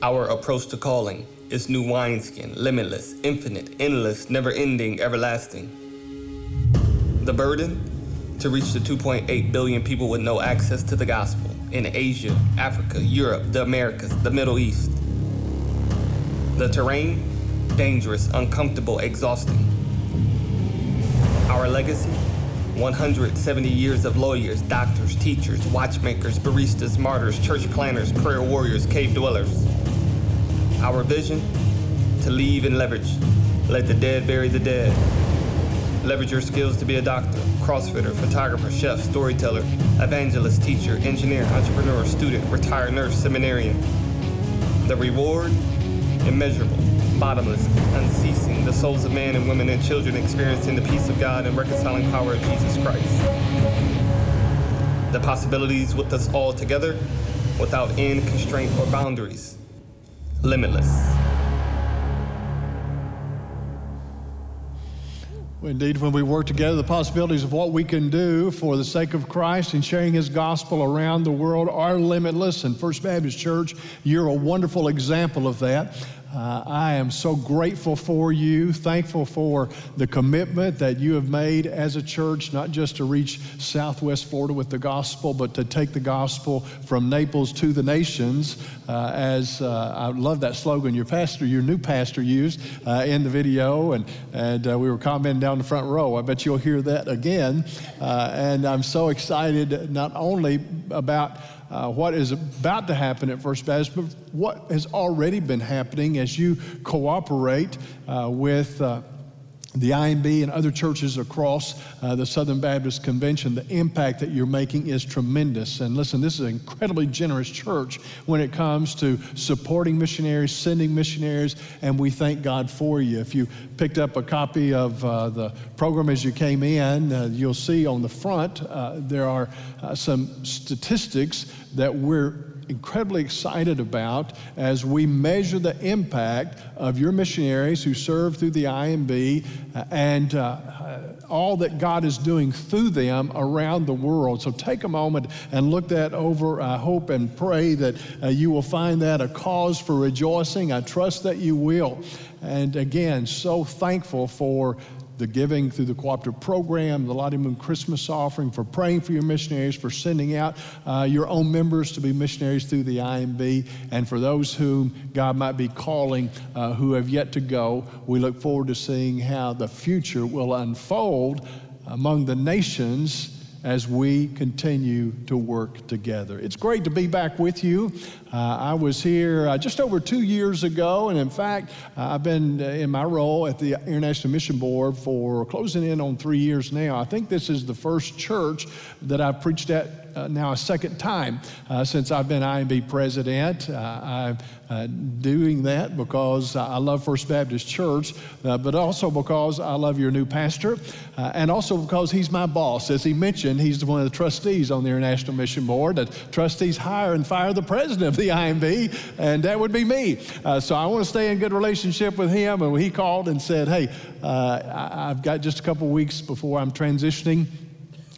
Our approach to calling is new wineskin, limitless, infinite, endless, never ending, everlasting. The burden? To reach the 2.8 billion people with no access to the gospel in Asia, Africa, Europe, the Americas, the Middle East. The terrain? Dangerous, uncomfortable, exhausting. Our legacy? 170 years of lawyers, doctors, teachers, watchmakers, baristas, martyrs, church planters, prayer warriors, cave dwellers. Our vision? To leave and leverage. Let the dead bury the dead. Leverage your skills to be a doctor, crossfitter, photographer, chef, storyteller, evangelist, teacher, engineer, entrepreneur, student, retired nurse, seminarian. The reward? Immeasurable bottomless, unceasing, the souls of men and women and children experiencing the peace of God and reconciling power of Jesus Christ. The possibilities with us all together, without end, constraint, or boundaries. Limitless. Indeed, when we work together, the possibilities of what we can do for the sake of Christ and sharing His gospel around the world are limitless. And First Baptist Church, you're a wonderful example of that. Uh, I am so grateful for you, thankful for the commitment that you have made as a church, not just to reach Southwest Florida with the gospel, but to take the gospel from Naples to the nations. Uh, as uh, I love that slogan your pastor, your new pastor used uh, in the video, and, and uh, we were commenting down the front row. I bet you'll hear that again. Uh, and I'm so excited not only about uh, what is about to happen at First Baptist, but what has already been happening as you cooperate uh, with uh, the IMB and other churches across uh, the Southern Baptist Convention, the impact that you're making is tremendous. And listen, this is an incredibly generous church when it comes to supporting missionaries, sending missionaries, and we thank God for you. If you picked up a copy of uh, the program as you came in, uh, you'll see on the front uh, there are some statistics that we're incredibly excited about as we measure the impact of your missionaries who serve through the IMB uh, and uh, uh, all that God is doing through them around the world. So take a moment and look that over. I hope and pray that uh, you will find that a cause for rejoicing. I trust that you will. And again, so thankful for the giving through the cooperative program, the Lottie Moon Christmas offering, for praying for your missionaries, for sending out uh, your own members to be missionaries through the IMB, and for those whom God might be calling uh, who have yet to go. We look forward to seeing how the future will unfold among the nations as we continue to work together. It's great to be back with you. Uh, I was here uh, just over two years ago, and in fact, uh, I've been uh, in my role at the International Mission Board for closing in on three years now. I think this is the first church that I've preached at uh, now a second time uh, since I've been IMB president. Uh, I'm uh, doing that because I love First Baptist Church, uh, but also because I love your new pastor, and also because he's my boss. As he mentioned, he's one of the trustees on the International Mission Board. The trustees hire and fire the president of the IMB, and that would be me. so I want to stay in good relationship with him. And he called and said, "Hey, I've got just a couple weeks before I'm transitioning."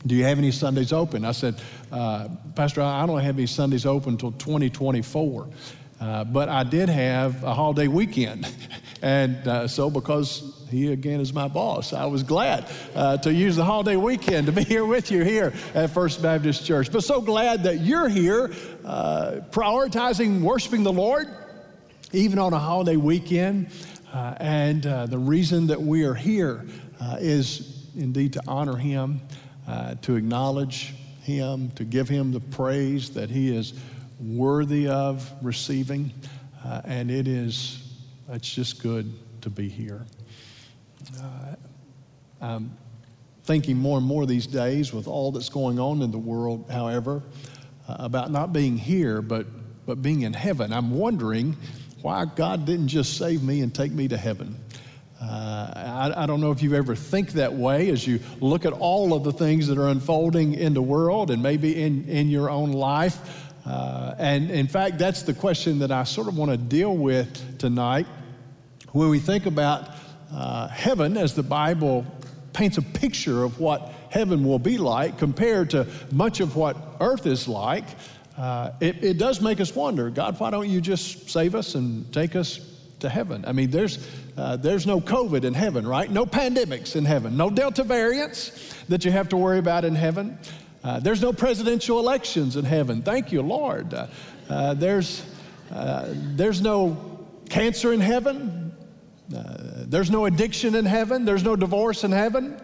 Do you have any Sundays open? I said, uh, Pastor, I don't have any Sundays open until 2024. Uh, but I did have a holiday weekend. and uh, so, because he again is my boss, I was glad uh, to use the holiday weekend to be here with you here at First Baptist Church. But so glad that you're here uh, prioritizing worshiping the Lord, even on a holiday weekend. Uh, and the reason that we are here is indeed to honor him uh, to acknowledge Him, to give Him the praise that He is worthy of receiving. Uh, and it is, it's just good to be here. Uh, I'm thinking more and more these days with all that's going on in the world, however, uh, about not being here, but, but being in heaven. I'm wondering why God didn't just save me and take me to heaven. Uh, I, I, don't know if you ever think that way as you look at all of the things that are unfolding in the world and maybe in, in your own life. Uh, and in fact, that's the question that I sort of want to deal with tonight. When we think about uh, heaven, as the Bible paints a picture of what heaven will be like compared to much of what earth is like, uh, it, it does make us wonder God, why don't you just save us and take us to heaven? I mean, there's, uh, there's no COVID in heaven, right? No pandemics in heaven, no Delta variants that you have to worry about in heaven. Uh, there's no presidential elections in heaven. Thank you, Lord. Uh, uh, there's, uh, there's no cancer in heaven. there's no addiction in heaven. There's no divorce in heaven.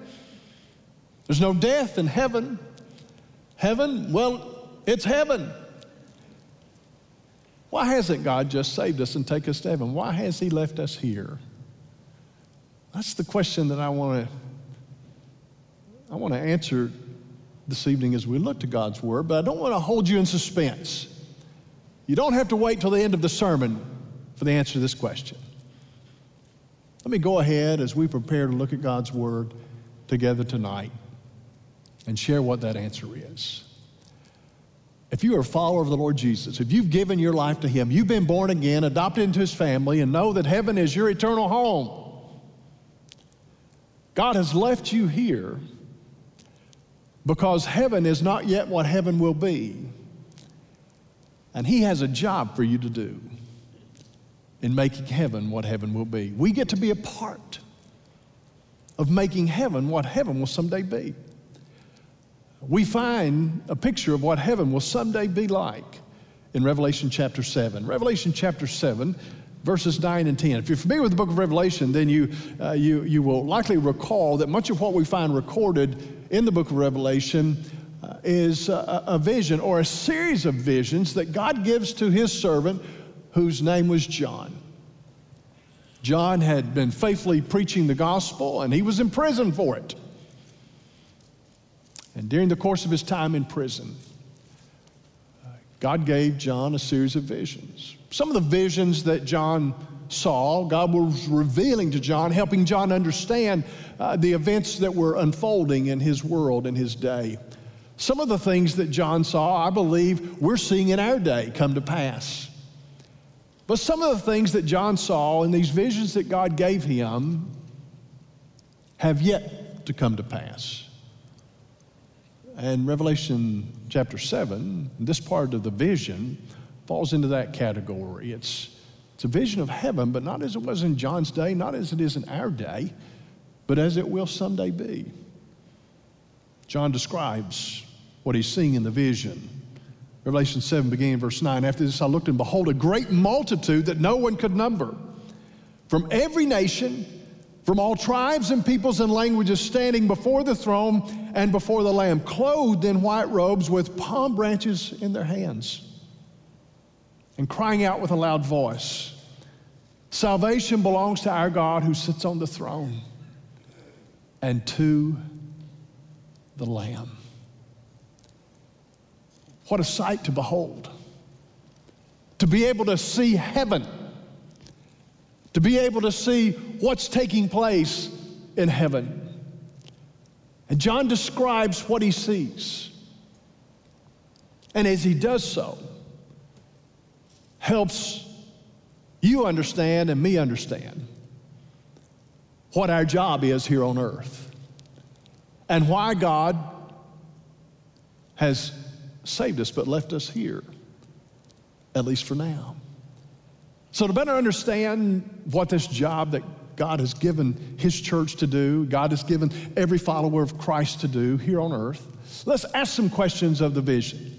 There's no death in heaven. Heaven, well, it's heaven. Why hasn't God just saved us and take us to heaven? Why has He left us here? That's the question that I want to I want to answer this evening as we look to God's Word, but I don't want to hold you in suspense. You don't have to wait till the end of the sermon for the answer to this question. Let me go ahead as we prepare to look at God's Word together tonight and share what that answer is. If you are a follower of the Lord Jesus, if you've given your life to Him, you've been born again, adopted into His family, and know that heaven is your eternal home, God has left you here because heaven is not yet what heaven will be. And He has a job for you to do in making heaven what heaven will be. We get to be a part of making heaven what heaven will someday be we find a picture of what heaven will someday be like in Revelation chapter 7. Revelation chapter 7, verses 9 and 10. If you're familiar with the book of Revelation, then you, uh, you, you will likely recall that much of what we find recorded in the book of Revelation uh, is a, a vision or a series of visions that God gives to his servant whose name was John. John had been faithfully preaching the gospel and he was in prison for it. And during the course of his time in prison, God gave John a series of visions. Some of the visions that John saw, God was revealing to John, helping John understand uh, the events that were unfolding in his world in his day. Some of the things that John saw, I believe, we're seeing in our day come to pass. But some of the things that John saw in these visions that God gave him have yet to come to pass. And Revelation chapter 7, this part of the vision falls into that category. It's, it's a vision of heaven, but not as it was in John's day, not as it is in our day, but as it will someday be. John describes what he's seeing in the vision. Revelation 7, beginning in verse 9. After this, I looked and behold, a great multitude that no one could number from every nation from all tribes and peoples and languages standing before the throne and before the Lamb, clothed in white robes with palm branches in their hands, and crying out with a loud voice Salvation belongs to our God who sits on the throne and to the Lamb. What a sight to behold! To be able to see heaven to be able to see what's taking place in heaven. And John describes what he sees. And as he does so, helps you understand and me understand what our job is here on earth and why God has saved us but left us here, at least for now. So, to better understand what this job that God has given His church to do, God has given every follower of Christ to do here on earth, let's ask some questions of the vision.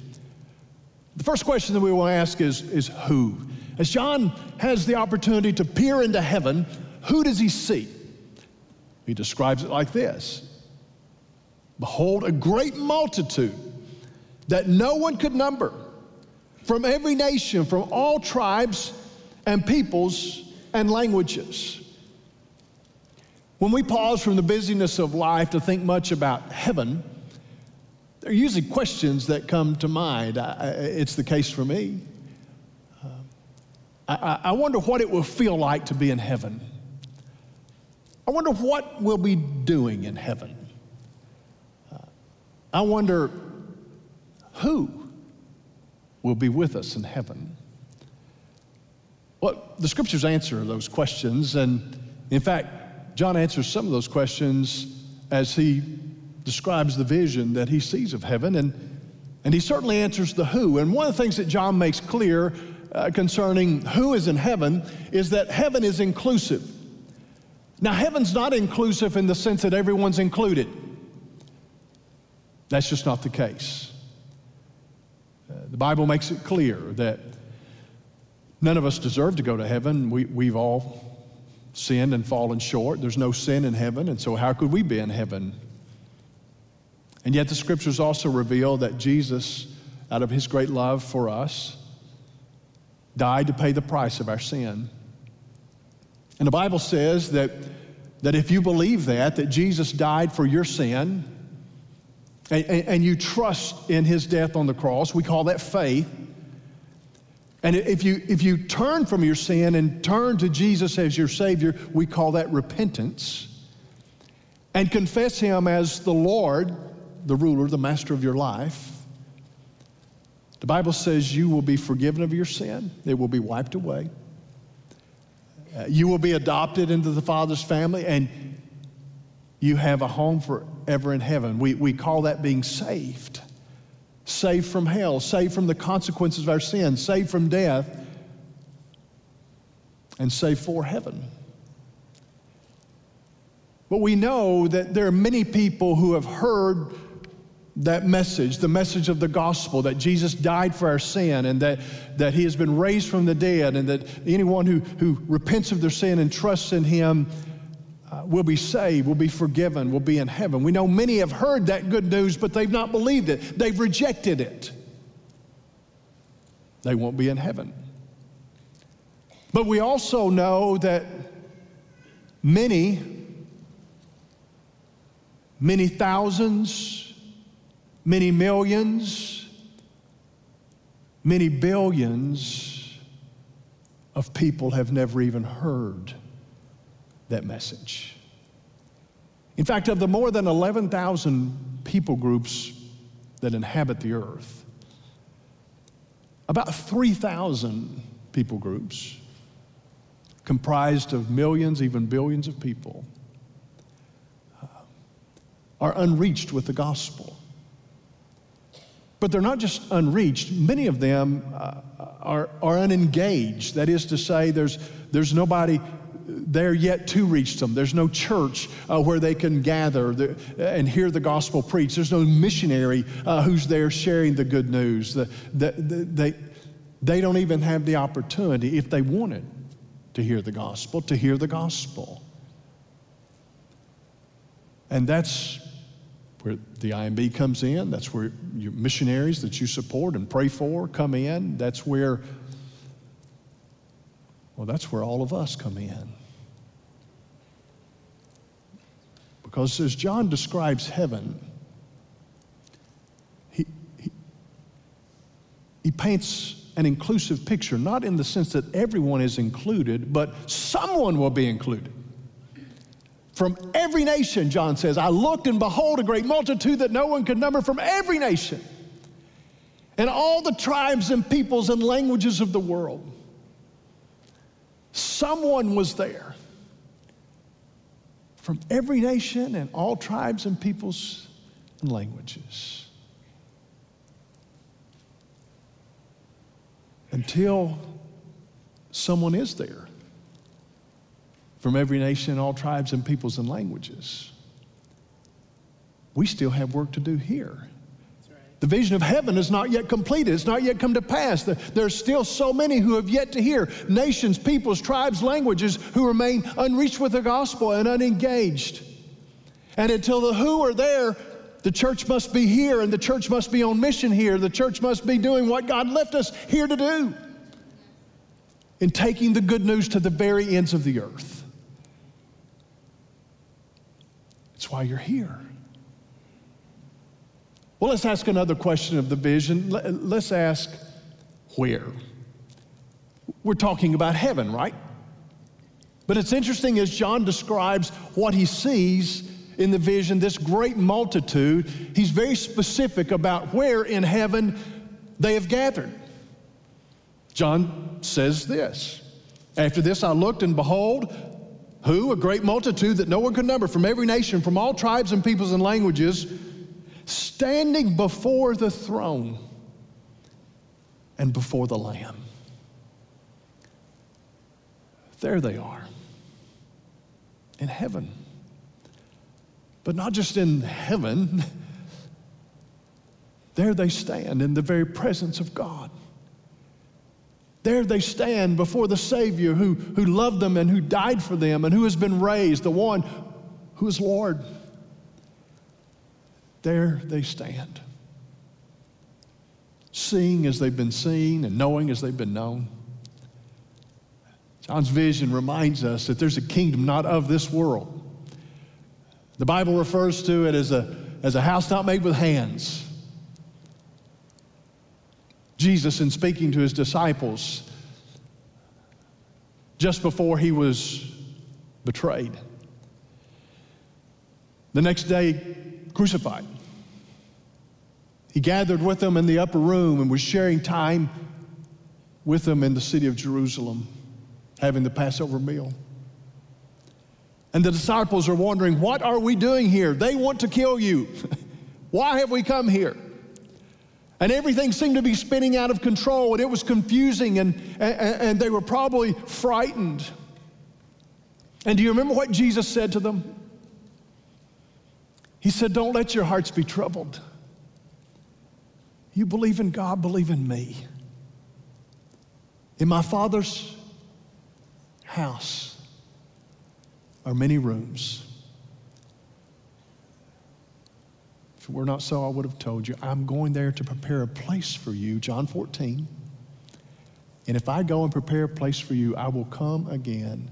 The first question that we want to ask is, is who? As John has the opportunity to peer into heaven, who does he see? He describes it like this Behold, a great multitude that no one could number from every nation, from all tribes and peoples and languages. When we pause from the busyness of life to think much about heaven, there are usually questions that come to mind. I, it's the case for me. Uh, I, I wonder what it will feel like to be in heaven. I wonder what we'll be doing in heaven. Uh, I wonder who will be with us in heaven. Well, the scriptures answer those questions, and in fact, John answers some of those questions as he describes the vision that he sees of heaven. And, And he certainly answers the who. And one of the things that John makes clear uh, concerning who is in heaven is that heaven is inclusive. Now, heaven's not inclusive in the sense that everyone's included. That's just not the case. Uh, the Bible makes it clear that none of us deserve to go to heaven. We, we've all sinned and fallen short. There's no sin in heaven, and so how could we be in heaven? And yet, the scriptures also reveal that Jesus, out of his great love for us, died to pay the price of our sin. And the Bible says that, that if you believe that, that Jesus died for your sin, and, and, you trust in his death on the cross, we call that faith. And if you, if you turn from your sin and turn to Jesus as your Savior, we call that repentance. And confess him as the Lord the ruler, the master of your life, the Bible says you will be forgiven of your sin, it will be wiped away. Uh, you will be adopted into the Father's family, and you have a home forever in heaven. We, we call that being saved. Saved from hell, saved from the consequences of our sin, saved from death, and saved for heaven. But we know that there are many people who have heard that message, the message of the gospel that Jesus died for our sin and that, that he has been raised from the dead, and that anyone who, who repents of their sin and trusts in him uh, will be saved, will be forgiven, will be in heaven. We know many have heard that good news, but they've not believed it, they've rejected it. They won't be in heaven. But we also know that many, many thousands, many millions, many billions of people have never even heard that message. In fact, of the more than 11,000 people groups that inhabit the earth, about 3,000 people groups, comprised of millions, even billions of people, uh, are unreached with the gospel. But they're not just unreached, many of them uh, are, are unengaged. That is to say, there's, there's nobody there yet to reach them. There's no church uh, where they can gather and hear the gospel preached. There's no missionary uh, who's there sharing the good news. The, the, the, they, they don't even have the opportunity, if they wanted to hear the gospel, to hear the gospel. And that's where the IMB comes in. That's where your missionaries that you support and pray for come in. That's where, well, that's where all of us come in. Because as John describes heaven, he, he, he paints an inclusive picture, not in the sense that everyone is included, but someone will be included. From every nation, John says, I looked and behold a great multitude that no one could number from every nation and all the tribes and peoples and languages of the world. Someone was there from every nation and all tribes and peoples and languages. Until someone is there from every nation, all tribes, and peoples and languages. We still have work to do here. The vision of heaven is not yet completed. It's not yet come to pass. There's still so many who have yet to hear nations, peoples, tribes, languages who remain unreached with the gospel and unengaged. And until the who are there, the church must be here and the church must be on mission here. The church must be doing what God left us here to do in taking the good news to the very ends of the earth. It's why you're here. Well, let's ask another question of the vision. Let's ask where? We're talking about heaven, right? But it's interesting as John describes what he sees in the vision, this great multitude, he's very specific about where in heaven they have gathered. John says this After this I looked, and behold, who? A great multitude that no one could number from every nation, from all tribes and peoples and languages, standing before the throne and before the Lamb. There they are in heaven. But not just in heaven, there they stand in the very presence of God. There they stand before the Savior who, who loved them and who died for them and who has been raised, the one who is Lord. There they stand, seeing as they've been seen and knowing as they've been known. John's vision reminds us that there's a kingdom not of this world. The Bible refers to it as a, as a house not made with hands. Jesus, in speaking to his disciples just before he was betrayed, the next day crucified, he gathered with them in the upper room and was sharing time with them in the city of Jerusalem, having the Passover meal. And the disciples are wondering, What are we doing here? They want to kill you. Why have we come here? And everything seemed to be spinning out of control, and it was confusing, and, and, and they were probably frightened. And do you remember what Jesus said to them? He said, Don't let your hearts be troubled. You believe in God, believe in me. In my Father's house are many rooms. If it were not so, I would have told you. I'm going there to prepare a place for you, John 14. And if I go and prepare a place for you, I will come again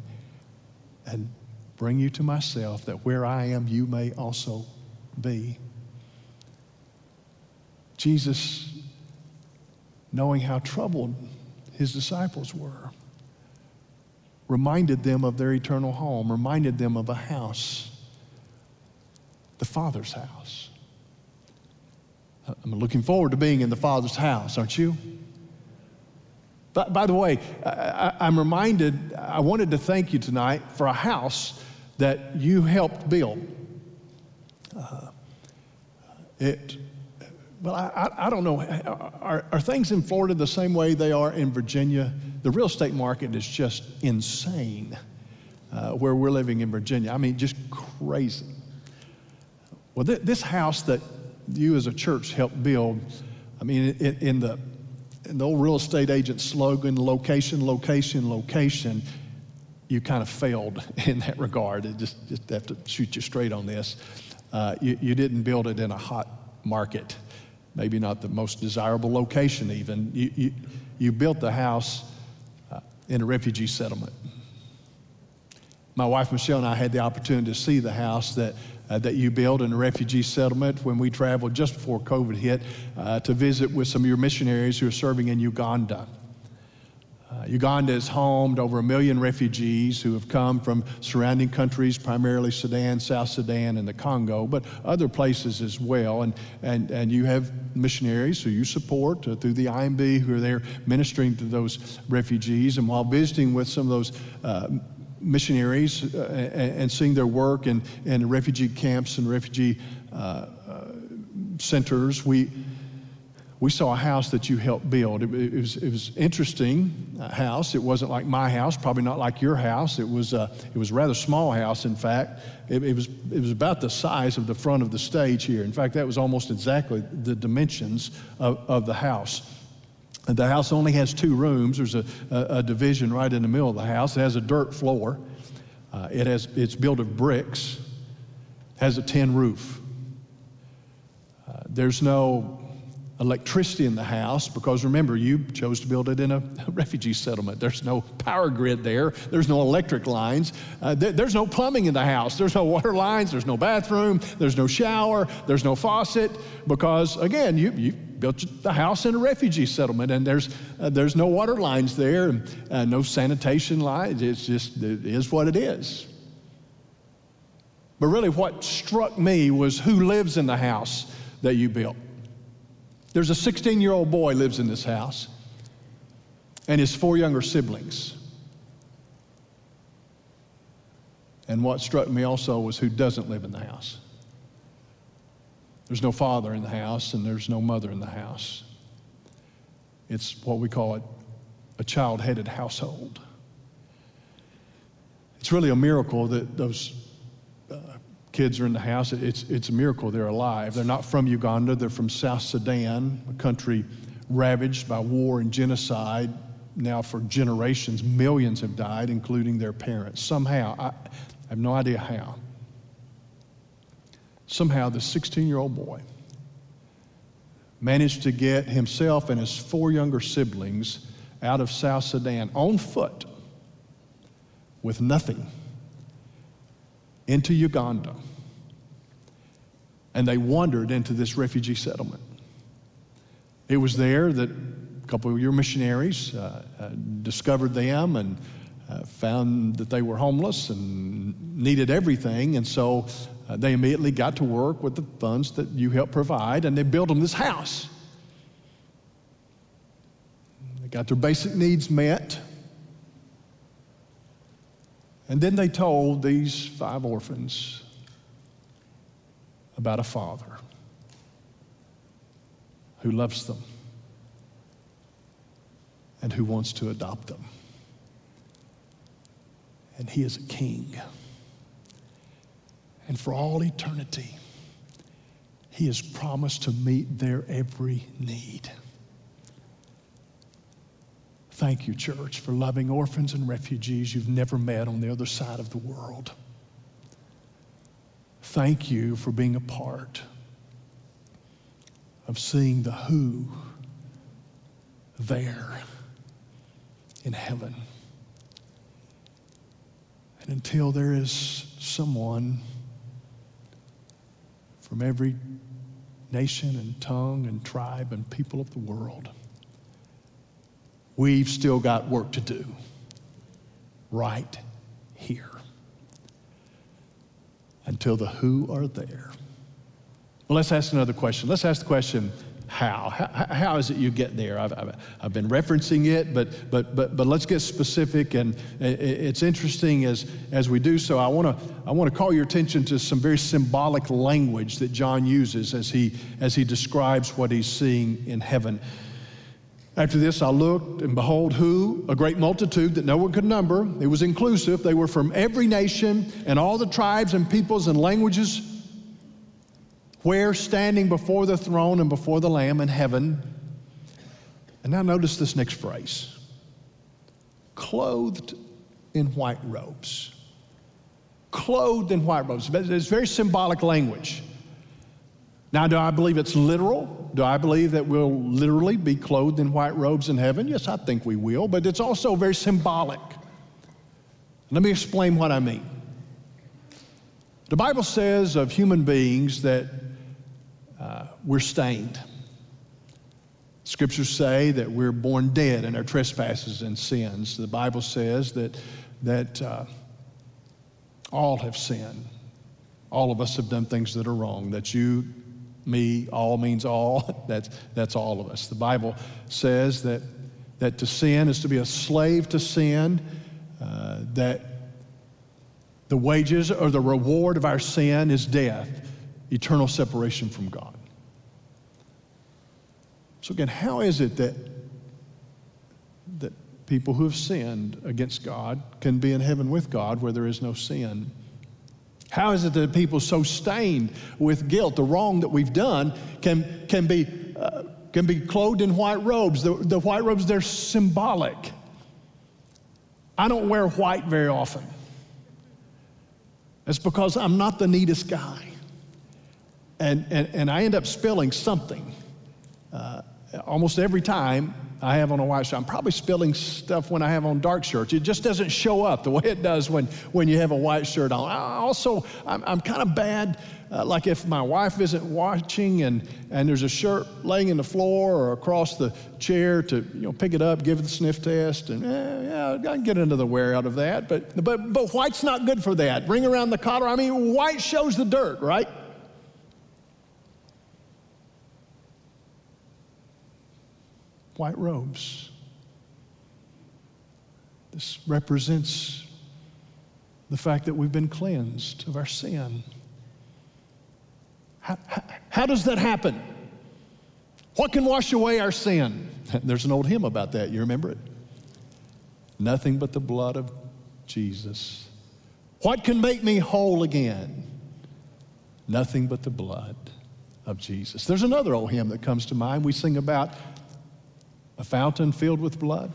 and bring you to myself, that where I am, you may also be. Jesus, knowing how troubled his disciples were, reminded them of their eternal home, reminded them of a house, the Father's house. I'm looking forward to being in the Father's house, aren't you? By, by the way, I, am reminded, I wanted to thank you tonight for a house that you helped build. Uh, it, well, I, I, don't know. Are, are things in Florida the same way they are in Virginia? The real estate market is just insane uh, where we're living in Virginia. I mean, just crazy. Well, th- this house that you as a church helped build, I mean, in, in the, in the old real estate agent slogan, location, location, location, you kind of failed in that regard. I just, just have to shoot you straight on this. Uh, you, you didn't build it in a hot market, maybe not the most desirable location, even. You, you, you built the house uh, in a refugee settlement. My wife Michelle and I had the opportunity to see the house that uh, that you built in a refugee settlement when we traveled just before COVID hit uh, to visit with some of your missionaries who are serving in Uganda. Uganda is home to over a million refugees who have come from surrounding countries, primarily Sudan, South Sudan, and the Congo, but other places as well. And, and, and you have missionaries who you support uh, through the IMB who are there ministering to those refugees. And while visiting with some of those uh, missionaries uh, and, and, seeing their work in, in refugee camps and refugee uh, uh, centers, we, we saw a house that you helped build. It, it was, it was interesting house. It wasn't like my house, probably not like your house. It was, uh, it was a rather small house, in fact. It, it, was, it was about the size of the front of the stage here. In fact, that was almost exactly the dimensions of, of the house. The house only has two rooms. There's a, a, a, division right in the middle of the house. It has a dirt floor. Uh, it has, it's built of bricks, has a tin roof. Uh, there's no electricity in the house because remember, you chose to build it in a refugee settlement. There's no power grid there, there's no electric lines, uh, th- there's no plumbing in the house, there's no water lines, there's no bathroom, there's no shower, there's no faucet because, again, you, you built the house in a refugee settlement and there's, uh, there's no water lines there, and, uh, no sanitation lines. It's just, it is what it is. But really, what struck me was who lives in the house that you built. There's a 16 year old boy lives in this house and his four younger siblings. And what struck me also was who doesn't live in the house. There's no father in the house and there's no mother in the house. It's what we call it a child headed household. It's really a miracle that those kids are in the house. It's, it's a miracle they're alive. They're not from Uganda, they're from South Sudan, a country ravaged by war and genocide. Now, for generations, millions have died, including their parents. Somehow, I, I have no idea how. Somehow, the 16 year old boy managed to get himself and his four younger siblings out of South Sudan on foot with nothing into Uganda. And they wandered into this refugee settlement. It was there that a couple of your missionaries uh, uh, discovered them and uh, found that they were homeless and needed everything. And so uh, they immediately got to work with the funds that you helped provide and they built them this house. They got their basic needs met. And then they told these five orphans about a father who loves them and who wants to adopt them. And he is a king. And for all eternity, he has promised to meet their every need. Thank you, church, for loving orphans and refugees you've never met on the other side of the world. Thank you for being a part of seeing the who there in heaven. And until there is someone from every nation and tongue and tribe and people of the world We've still got work to do right here until the who are there. Well, let's ask another question. Let's ask the question how? How, how is it you get there? I've, I've, I've, been referencing it, but, but, but, but let's get specific. And it's interesting as, as we do so. I want to I wanna call your attention to some very symbolic language that John uses as he, as he describes what he's seeing in heaven. After this, I looked, and behold, who? A great multitude that no one could number. It was inclusive. They were from every nation and all the tribes and peoples and languages, where standing before the throne and before the Lamb in heaven. And now notice this next phrase clothed in white robes. Clothed in white robes. It's very symbolic language. Now, do I believe it's literal? Do I believe that we'll literally be clothed in white robes in heaven? Yes, I think we will, but it's also very symbolic. Let me explain what I mean. The Bible says of human beings that uh, we're stained. Scriptures say that we're born dead in our trespasses and sins. The Bible says that, that uh, all have sinned. All of us have done things that are wrong, that you me, all means all. That's, that's all of us. The Bible says that, that to sin is to be a slave to sin, uh, that the wages or the reward of our sin is death, eternal separation from God. So, again, how is it that, that people who have sinned against God can be in heaven with God where there is no sin? How is it that people so stained with guilt, the wrong that we've done, can, can, be, uh, can be clothed in white robes? The, the white robes, they're symbolic. I don't wear white very often. It's because I'm not the neatest guy. And, and, and I end up spilling something uh, almost every time I have on a white shirt. I'm probably spilling stuff when I have on dark shirts. It just doesn't show up the way it does when, when you have a white shirt on. I also, I'm, I'm kind of bad, uh, like if my wife isn't watching and, and there's a shirt laying in the floor or across the chair to you know, pick it up, give it the sniff test, and eh, yeah, I can get another wear out of that. But, but, but white's not good for that. Ring around the collar. I mean, white shows the dirt, right? White robes. This represents the fact that we've been cleansed of our sin. How, how, How does that happen? What can wash away our sin? There's an old hymn about that. You remember it? Nothing but the blood of Jesus. What can make me whole again? Nothing but the blood of Jesus. There's another old hymn that comes to mind. We sing about a fountain filled with blood,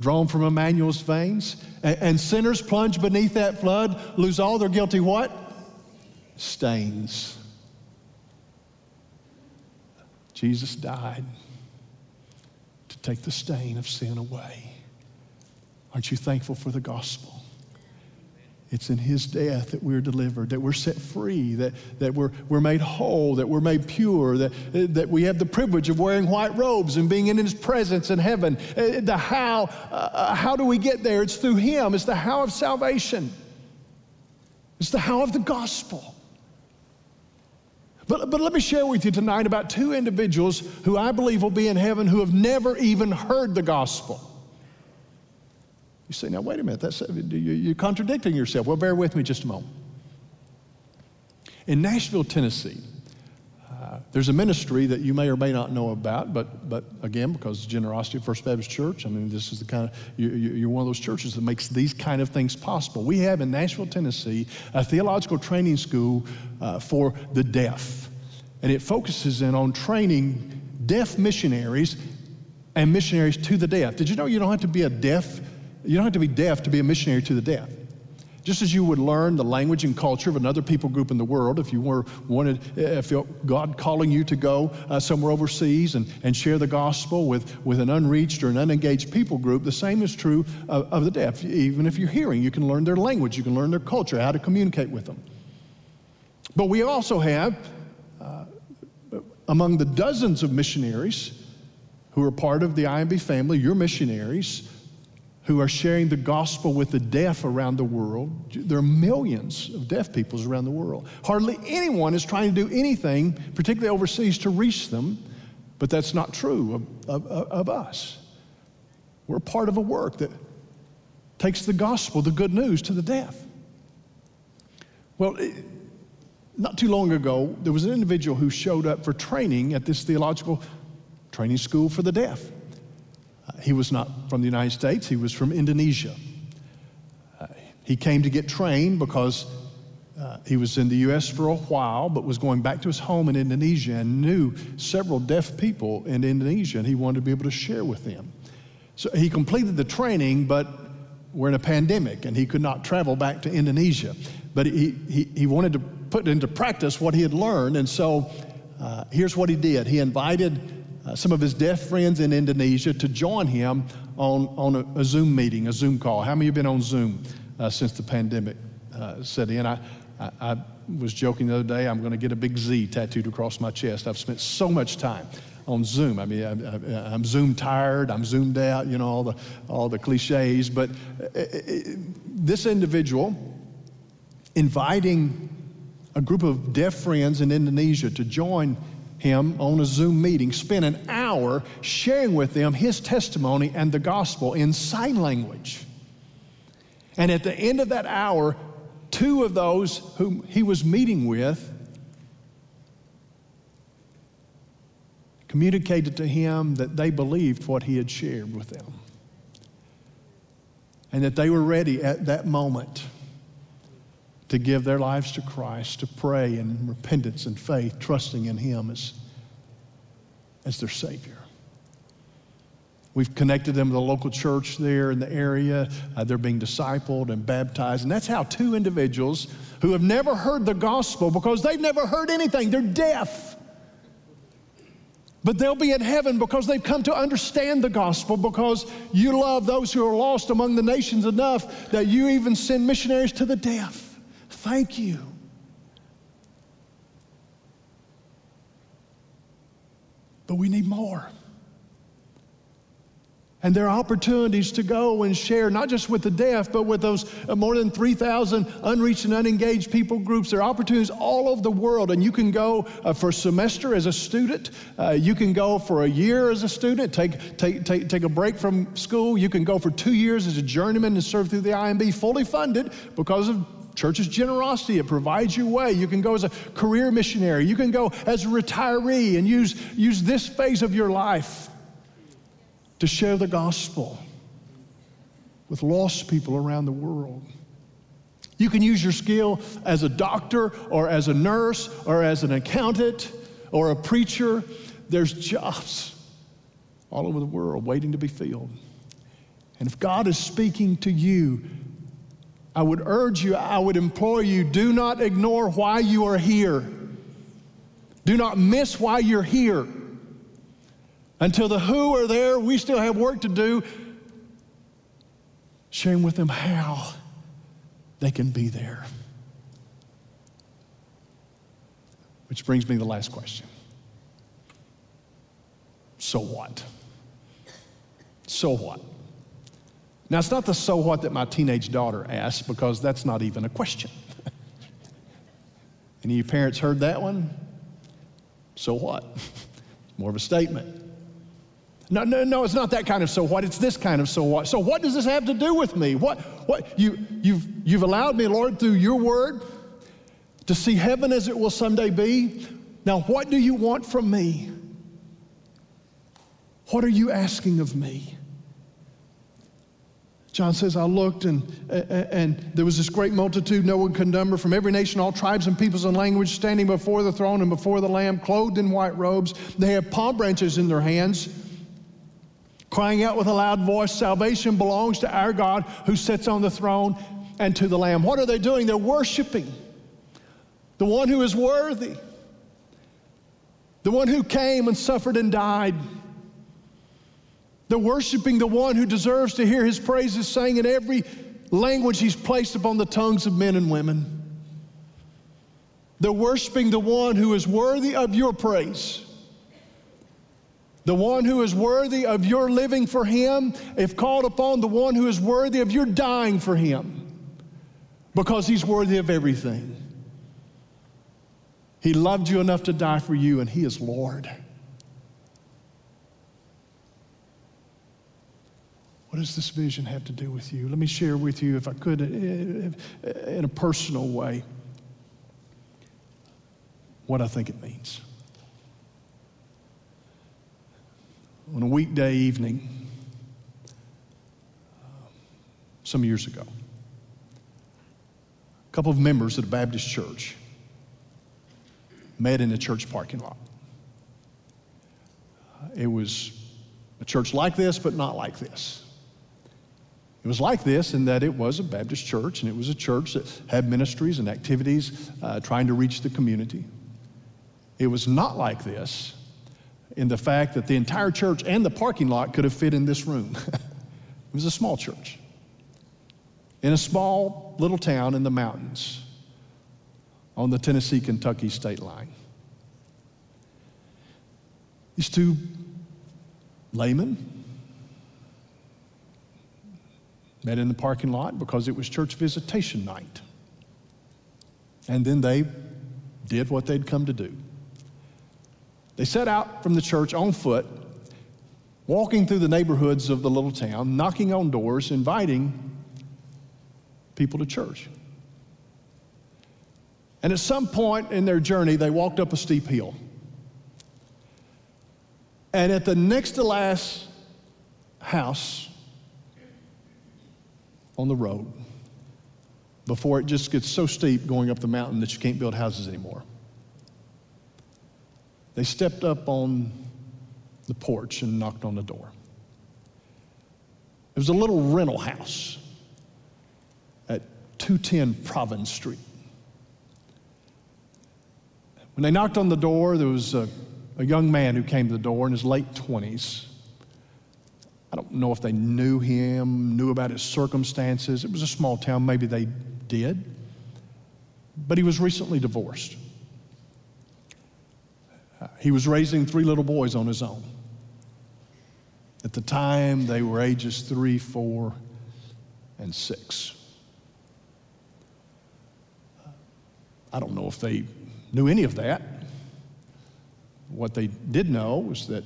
drawn from Emmanuel's veins, and, sinners plunge beneath that flood, lose all their guilty what? Stains. Jesus died to take the stain of sin away. Aren't you thankful for the gospel? It's in his death that we're delivered, that we're set free, that, that we're, we're made whole, that we're made pure, that, that we have the privilege of wearing white robes and being in his presence in heaven. Uh, the how, uh, how do we get there? It's through him. It's the how of salvation. It's the how of the gospel. But, but let me share with you tonight about two individuals who I believe will be in heaven who have never even heard the gospel. You say, now, wait a minute, that's, you're contradicting yourself. Well, bear with me just a moment. In Nashville, Tennessee, uh, there's a ministry that you may or may not know about, but, but again, because of generosity of First Baptist Church, I mean, this is the kind of, you, are one of those churches that makes these kind of things possible. We have in Nashville, Tennessee, a theological training school uh, for the deaf. And it focuses in on training deaf missionaries and missionaries to the deaf. Did you know you don't have to be a deaf you don't have to be deaf to be a missionary to the deaf. Just as you would learn the language and culture of another people group in the world, if you were wanted, if God calling you to go uh, somewhere overseas and, and share the gospel with, with an unreached or an unengaged people group, the same is true of, of the deaf. Even if you're hearing, you can learn their language, you can learn their culture, how to communicate with them. But we also have, uh, among the dozens of missionaries who are part of the IMB family, your missionaries, who are sharing the gospel with the deaf around the world. There are millions of deaf peoples around the world. Hardly anyone is trying to do anything, particularly overseas, to reach them, but that's not true of, of, of us. We're part of a work that takes the gospel, the good news, to the deaf. Well, not too long ago, there was an individual who showed up for training at this theological training school for the deaf. He was not from the United States, he was from Indonesia. Uh, he came to get trained because uh, he was in the U.S. for a while, but was going back to his home in Indonesia and knew several deaf people in Indonesia, and he wanted to be able to share with them. So he completed the training, but we're in a pandemic, and he could not travel back to Indonesia. But he, he, he wanted to put into practice what he had learned, and so uh, here's what he did. He invited uh, some of his deaf friends in Indonesia to join him on, on a, a Zoom meeting, a Zoom call. How many have been on Zoom uh, since the pandemic uh, set in? I, I, I, was joking the other day, I'm going to get a big Z tattooed across my chest. I've spent so much time on Zoom. I mean, I, am Zoom tired, I'm zoomed out, you know, all the, all the cliches. But uh, uh, uh, this individual inviting a group of deaf friends in Indonesia to join him on a Zoom meeting, spent an hour sharing with them his testimony and the gospel in sign language. And at the end of that hour, two of those whom he was meeting with communicated to him that they believed what he had shared with them. And that they were ready at that moment to give their lives to Christ, to pray in repentance and faith, trusting in Him as, as their Savior. We've connected them to the local church there in the area. Uh, they're being discipled and baptized. And that's how two individuals who have never heard the gospel because they've never heard anything, they're deaf. But they'll be in heaven because they've come to understand the gospel because you love those who are lost among the nations enough that you even send missionaries to the deaf. Thank you. But we need more. And there are opportunities to go and share, not just with the deaf, but with those uh, more than 3,000 unreached and unengaged people groups. There are opportunities all over the world. And you can go uh, for a semester as a student. Uh, you can go for a year as a student, take, take, take, take a break from school. You can go for two years as a journeyman and serve through the IMB fully funded because of church's generosity. It provides you way. You can go as a career missionary. You can go as a retiree and use, use this phase of your life to share the gospel with lost people around the world. You can use your skill as a doctor or as a nurse or as an accountant or a preacher. There's jobs all over the world waiting to be filled. And if God is speaking to you, I would urge you, I would implore you, do not ignore why you are here. Do not miss why you're here. Until the who are there, we still have work to do. Sharing with them how they can be there. Which brings me to the last question. So what? So what? Now, it's not the so what that my teenage daughter asked because that's not even a question. Any of you parents heard that one? So what? More of a statement. No, no, no, it's not that kind of so what. It's this kind of so what. So what does this have to do with me? What, what, you, you've, you've allowed me, Lord, through your word to see heaven as it will someday be. Now, what do you want from me? What are you asking of me? John says, I looked and, and there was this great multitude, no one could number, from every nation, all tribes and peoples and language, standing before the throne and before the Lamb, clothed in white robes. They have palm branches in their hands, crying out with a loud voice, Salvation belongs to our God who sits on the throne and to the Lamb. What are they doing? They're worshiping the one who is worthy, the one who came and suffered and died they're worshiping the one who deserves to hear his praises sang in every language he's placed upon the tongues of men and women. They're worshiping the one who is worthy of your praise. The one who is worthy of your living for him, if called upon, the one who is worthy of your dying for him, because he's worthy of everything. He loved you enough to die for you, and he is Lord. What does this vision have to do with you? Let me share with you, if I could, in a personal way, what I think it means. On a weekday evening, uh, some years ago, a couple of members of the Baptist church met in a church parking lot. It was a church like this, but not like this. It was like this in that it was a Baptist church and it was a church that had ministries and activities uh, trying to reach the community. It was not like this in the fact that the entire church and the parking lot could have fit in this room. it was a small church in a small little town in the mountains on the Tennessee Kentucky state line. These two laymen Met in the parking lot because it was church visitation night. And then they did what they'd come to do. They set out from the church on foot, walking through the neighborhoods of the little town, knocking on doors, inviting people to church. And at some point in their journey, they walked up a steep hill. And at the next to last house on the road before it just gets so steep going up the mountain that you can't build houses anymore. They stepped up on the porch and knocked on the door. It was a little rental house at 210 Providence Street. When they knocked on the door, there was a, a young man who came to the door in his late 20s. I don't know if they knew him, knew about his circumstances. It was a small town, maybe they did. But he was recently divorced. Uh, he was raising three little boys on his own. At the time, they were ages three, four, and six. I don't know if they knew any of that. What they did know was that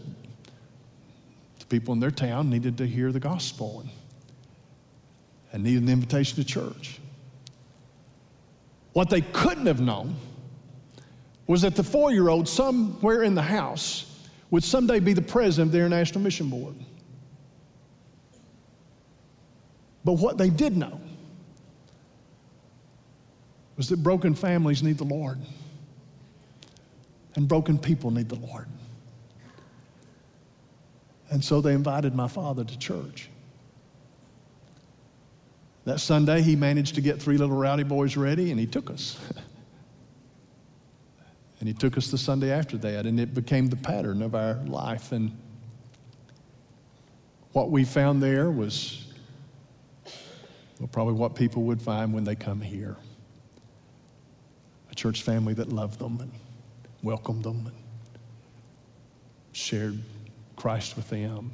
the people in their town needed to hear the gospel and, and needed an invitation to church. What they couldn't have known was that the four year old, somewhere in the house, would someday be the president of the International Mission Board. But what they did know was that broken families need the Lord, and broken people need the Lord. And so they invited my father to church. That Sunday, he managed to get three little rowdy boys ready, and he took us. and he took us the Sunday after that, and it became the pattern of our life. And what we found there was well, probably what people would find when they come here a church family that loved them and welcomed them and shared Christ with them.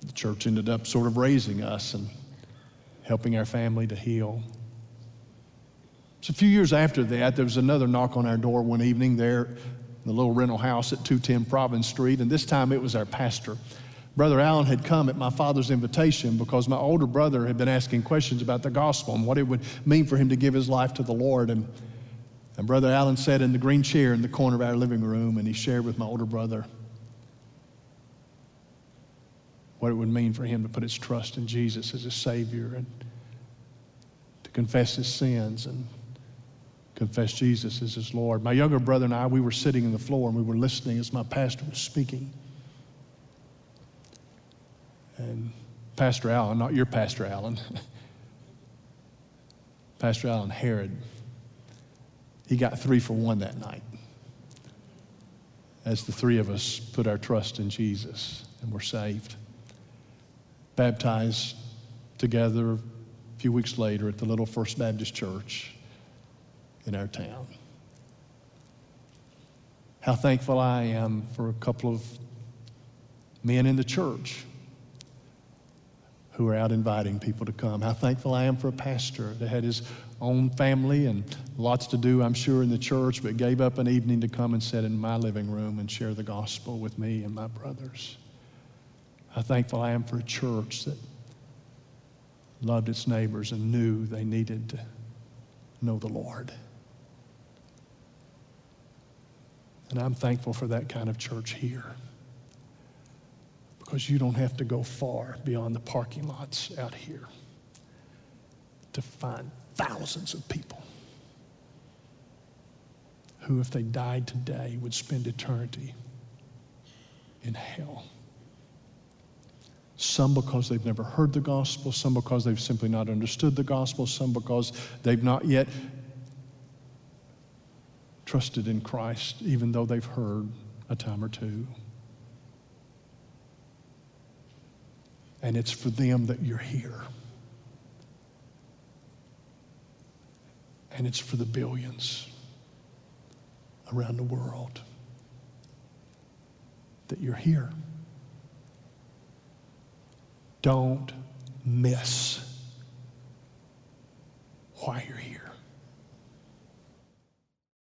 The church ended up sort of raising us and helping our family to heal. So a few years after that, there was another knock on our door one evening there in the little rental house at 210 Province Street, and this time it was our pastor. Brother Allen had come at my father's invitation because my older brother had been asking questions about the gospel and what it would mean for him to give his life to the Lord. And, and Brother Allen sat in the green chair in the corner of our living room and he shared with my older brother what it would mean for him to put his trust in Jesus as his Savior and to confess his sins and confess Jesus as his Lord. My younger brother and I, we were sitting on the floor and we were listening as my pastor was speaking. And Pastor Allen, not your Pastor Allen, Pastor Allen Herod, he got three for one that night as the three of us put our trust in Jesus and were saved. Baptized together a few weeks later at the little First Baptist Church in our town. How thankful I am for a couple of men in the church who are out inviting people to come. How thankful I am for a pastor that had his own family and lots to do, I'm sure, in the church, but gave up an evening to come and sit in my living room and share the gospel with me and my brothers. How thankful I am for a church that loved its neighbors and knew they needed to know the Lord. And I'm thankful for that kind of church here because you don't have to go far beyond the parking lots out here to find thousands of people who, if they died today, would spend eternity in hell. Some because they've never heard the gospel, some because they've simply not understood the gospel, some because they've not yet trusted in Christ, even though they've heard a time or two. and it's for them that you're here. And it's for the billions around the world that you're here. Don't miss why you're